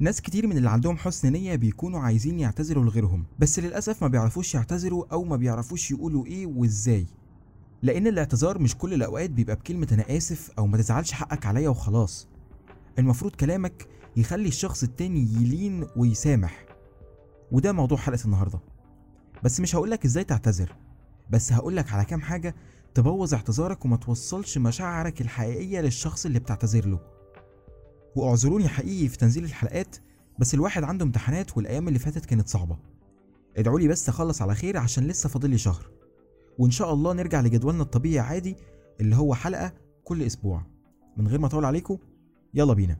ناس كتير من اللي عندهم حسن نية بيكونوا عايزين يعتذروا لغيرهم بس للأسف ما بيعرفوش يعتذروا أو ما بيعرفوش يقولوا إيه وإزاي. لأن الاعتذار مش كل الأوقات بيبقى بكلمة أنا آسف أو ما تزعلش حقك عليا وخلاص. المفروض كلامك يخلي الشخص التاني يلين ويسامح. وده موضوع حلقة النهاردة. بس مش هقولك إزاي تعتذر بس هقولك على كام حاجة تبوظ اعتذارك وما توصلش مشاعرك الحقيقية للشخص اللي بتعتذر له. واعذروني حقيقي في تنزيل الحلقات بس الواحد عنده امتحانات والأيام اللي فاتت كانت صعبة. ادعوا لي بس أخلص على خير عشان لسه فاضل لي شهر. وإن شاء الله نرجع لجدولنا الطبيعي عادي اللي هو حلقة كل أسبوع. من غير ما أطول عليكم يلا بينا.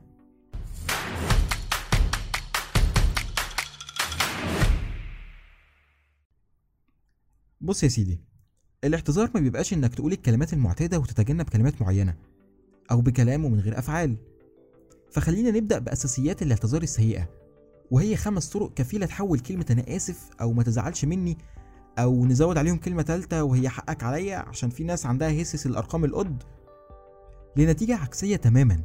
بص يا سيدي الاعتذار ما بيبقاش إنك تقول الكلمات المعتادة وتتجنب كلمات معينة أو بكلام ومن غير أفعال. فخلينا نبدأ بأساسيات الاعتذار السيئة. وهي خمس طرق كفيلة تحول كلمة أنا آسف أو ما تزعلش مني أو نزود عليهم كلمة ثالثة وهي حقك عليا عشان في ناس عندها هسس الأرقام القد لنتيجة عكسية تماما.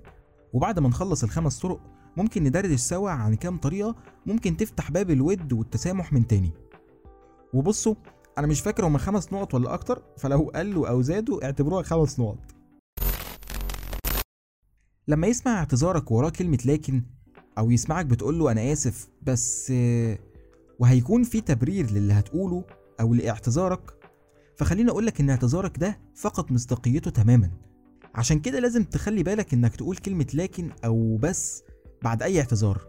وبعد ما نخلص الخمس طرق ممكن ندردش سوا عن كام طريقة ممكن تفتح باب الود والتسامح من تاني. وبصوا أنا مش فاكر هما خمس نقط ولا أكتر فلو قلوا أو زادوا اعتبروها خمس نقط. لما يسمع اعتذارك وراه كلمة لكن أو يسمعك بتقول له أنا آسف بس وهيكون في تبرير للي هتقوله أو لاعتذارك فخليني أقولك إن اعتذارك ده فقد مصداقيته تماما. عشان كده لازم تخلي بالك إنك تقول كلمة لكن أو بس بعد أي اعتذار.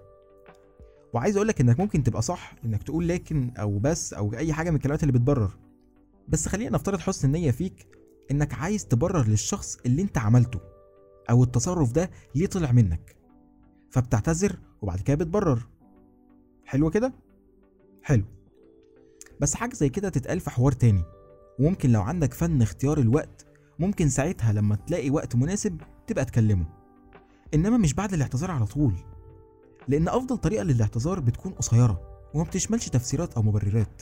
وعايز أقولك إنك ممكن تبقى صح إنك تقول لكن أو بس أو أي حاجة من الكلمات اللي بتبرر. بس خلينا نفترض حسن النية فيك إنك عايز تبرر للشخص اللي أنت عملته. أو التصرف ده ليه طلع منك. فبتعتذر وبعد كده بتبرر. حلو كده؟ حلو. بس حاجة زي كده تتقال في حوار تاني. وممكن لو عندك فن اختيار الوقت ممكن ساعتها لما تلاقي وقت مناسب تبقى تكلمه. إنما مش بعد الاعتذار على طول. لأن أفضل طريقة للاعتذار بتكون قصيرة وما بتشملش تفسيرات أو مبررات.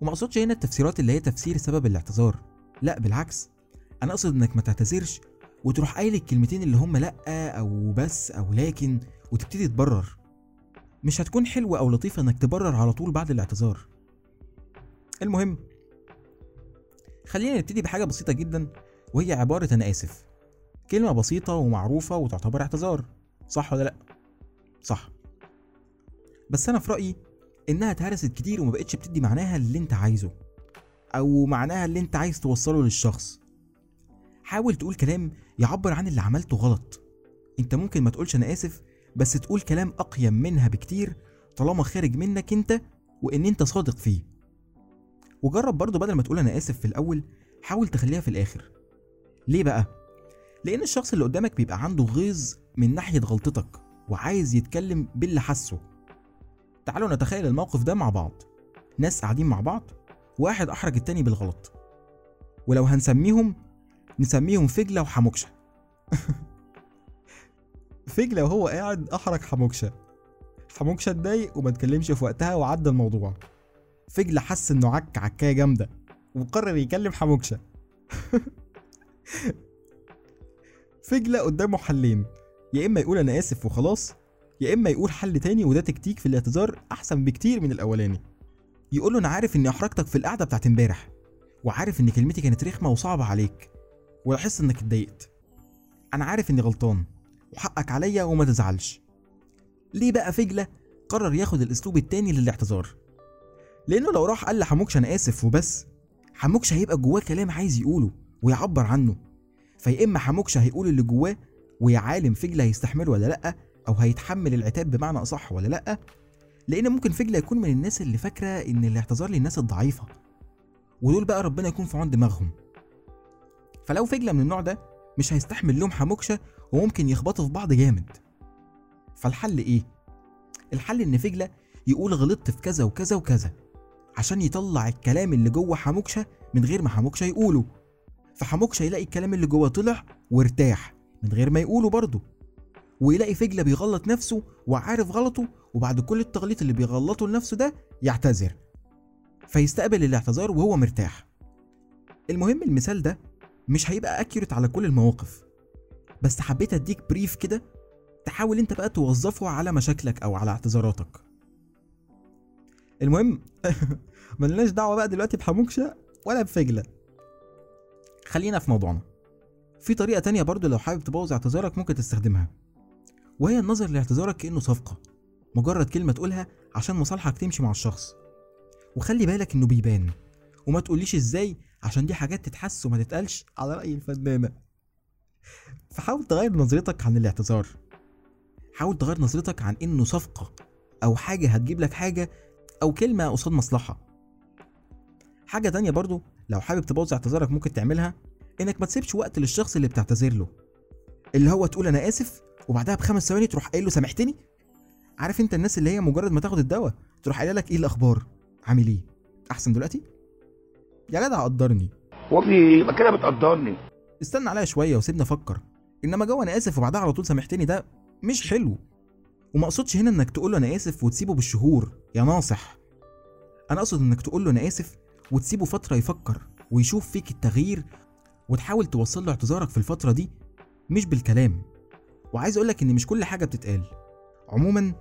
وما أقصدش هنا التفسيرات اللي هي تفسير سبب الاعتذار. لا بالعكس. أنا أقصد إنك ما تعتذرش وتروح قايل الكلمتين اللي هم لأ أو بس أو لكن وتبتدي تبرر. مش هتكون حلوة أو لطيفة إنك تبرر على طول بعد الاعتذار. المهم خلينا نبتدي بحاجة بسيطة جدا وهي عبارة أنا آسف. كلمة بسيطة ومعروفة وتعتبر اعتذار. صح ولا لأ؟ صح. بس أنا في رأيي إنها اتهرست كتير وما بقتش بتدي معناها اللي أنت عايزه أو معناها اللي أنت عايز توصله للشخص. حاول تقول كلام يعبر عن اللي عملته غلط. انت ممكن ما تقولش أنا آسف بس تقول كلام أقيم منها بكتير طالما خارج منك انت وإن انت صادق فيه. وجرب برضه بدل ما تقول أنا آسف في الأول حاول تخليها في الآخر. ليه بقى؟ لأن الشخص اللي قدامك بيبقى عنده غيظ من ناحية غلطتك وعايز يتكلم باللي حاسه. تعالوا نتخيل الموقف ده مع بعض. ناس قاعدين مع بعض واحد أحرج التاني بالغلط. ولو هنسميهم نسميهم فجلة وحموكشة. فجلة وهو قاعد أحرج حموكشة. حموكشة اتضايق وما اتكلمش في وقتها وعدى الموضوع. فجلة حس إنه عك عكاية جامدة وقرر يكلم حموكشة. فجلة قدامه حلين. يا إما يقول أنا آسف وخلاص يا إما يقول حل تاني وده تكتيك في الاعتذار أحسن بكتير من الأولاني. يقول له أنا عارف إني أحرجتك في القعدة بتاعت امبارح وعارف إن كلمتي كانت رخمة وصعبة عليك. ولاحظت إنك اتضايقت. أنا عارف إني غلطان وحقك عليا وما تزعلش. ليه بقى فجلة قرر ياخد الأسلوب التاني للاعتذار؟ لأنه لو راح قال لحموكش أنا آسف وبس. حموكش هيبقى جواه كلام عايز يقوله ويعبر عنه. فيا اما حموكش هيقول اللي جواه ويا عالم فجلة هيستحمله ولا لأ أو هيتحمل العتاب بمعنى أصح ولا لأ. لأن ممكن فجلة يكون من الناس اللي فاكرة إن الاعتذار للناس الضعيفة. ودول بقى ربنا يكون في عون دماغهم. فلو فجلة من النوع ده مش هيستحمل لهم حموكشة وممكن يخبطوا في بعض جامد. فالحل إيه؟ الحل إن فجلة يقول غلطت في كذا وكذا وكذا عشان يطلع الكلام اللي جوه حموكشة من غير ما حموكشة يقوله. فحموكشة يلاقي الكلام اللي جوه طلع وارتاح من غير ما يقوله برضه. ويلاقي فجلة بيغلط نفسه وعارف غلطه وبعد كل التغليط اللي بيغلطه لنفسه ده يعتذر. فيستقبل الاعتذار وهو مرتاح. المهم المثال ده مش هيبقى accurate على كل المواقف. بس حبيت أديك brief كده تحاول أنت بقى توظفه على مشاكلك أو على اعتذاراتك. المهم ملناش دعوة بقى دلوقتي بحموكشة ولا بفجلة. خلينا في موضوعنا. في طريقة تانية برضو لو حابب تبوظ اعتذارك ممكن تستخدمها. وهي النظر لاعتذارك كأنه صفقة. مجرد كلمة تقولها عشان مصالحك تمشي مع الشخص. وخلي بالك إنه بيبان. وما تقوليش إزاي عشان دي حاجات تتحس وما تتقالش على رأي الفنانة. فحاول تغير نظرتك عن الاعتذار. حاول تغير نظرتك عن إنه صفقة أو حاجة هتجيب لك حاجة أو كلمة قصاد مصلحة. حاجة تانية برضو لو حابب تبوظ اعتذارك ممكن تعملها إنك ما تسيبش وقت للشخص اللي بتعتذر له. اللي هو تقول أنا آسف وبعدها بخمس ثواني تروح قايل له سامحتني؟ عارف أنت الناس اللي هي مجرد ما تاخد الدواء تروح قايلة لك إيه الأخبار؟ عامل إيه؟ أحسن دلوقتي؟ يا جدع قدرني. وابني يبقى كده بتقدرني. استنى عليا شوية وسيبني أفكر. إنما جو أنا آسف وبعدها على طول سامحتني ده مش حلو. وما أقصدش هنا إنك تقول له أنا آسف وتسيبه بالشهور يا ناصح. أنا أقصد إنك تقول له أنا آسف وتسيبه فترة يفكر ويشوف فيك التغيير وتحاول توصل له اعتذارك في الفترة دي مش بالكلام. وعايز اقولك إن مش كل حاجة بتتقال. عموما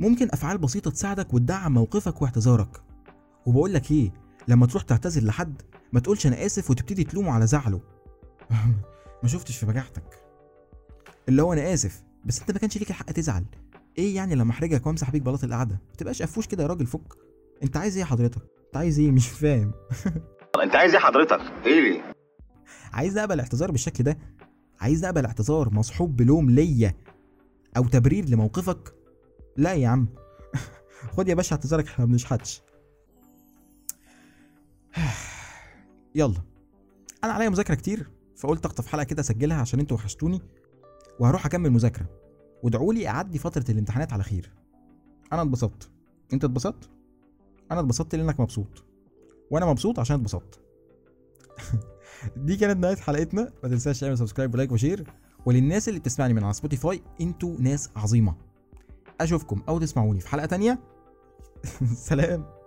ممكن أفعال بسيطة تساعدك وتدعم موقفك واعتذارك. وبقول لك إيه لما تروح تعتذر لحد ما تقولش أنا آسف وتبتدي تلومه على زعله. ما شفتش في بجاحتك اللي هو أنا آسف بس أنت ما كانش ليك الحق تزعل. إيه يعني لما أحرجك وأمسح بيك بلاط القعدة؟ ما تبقاش قفوش كده يا راجل فك. أنت عايز إيه حضرتك؟ أنت عايز إيه؟ مش فاهم. أنت عايز إيه حضرتك؟ إيه ليه؟ عايز أقبل اعتذار بالشكل ده؟ عايز أقبل اعتذار مصحوب بلوم ليا أو تبرير لموقفك؟ لا يا عم. خد يا باشا اعتذارك إحنا ما بنشحتش. يلا. أنا عليا مذاكرة كتير فقلت أخطف حلقة كده أسجلها عشان أنتوا وحشتوني وهروح أكمل مذاكرة. وادعوا لي أعدي فترة الامتحانات على خير. أنا اتبسطت. أنت اتبسطت؟ أنا اتبسطت لأنك مبسوط. وأنا مبسوط عشان اتبسطت. دي كانت نهاية حلقتنا. ما تنساش تعمل subscribe و like و share. وللناس اللي بتسمعني من على سبوتيفاي أنتوا ناس عظيمة. أشوفكم أو تسمعوني في حلقة تانية. سلام.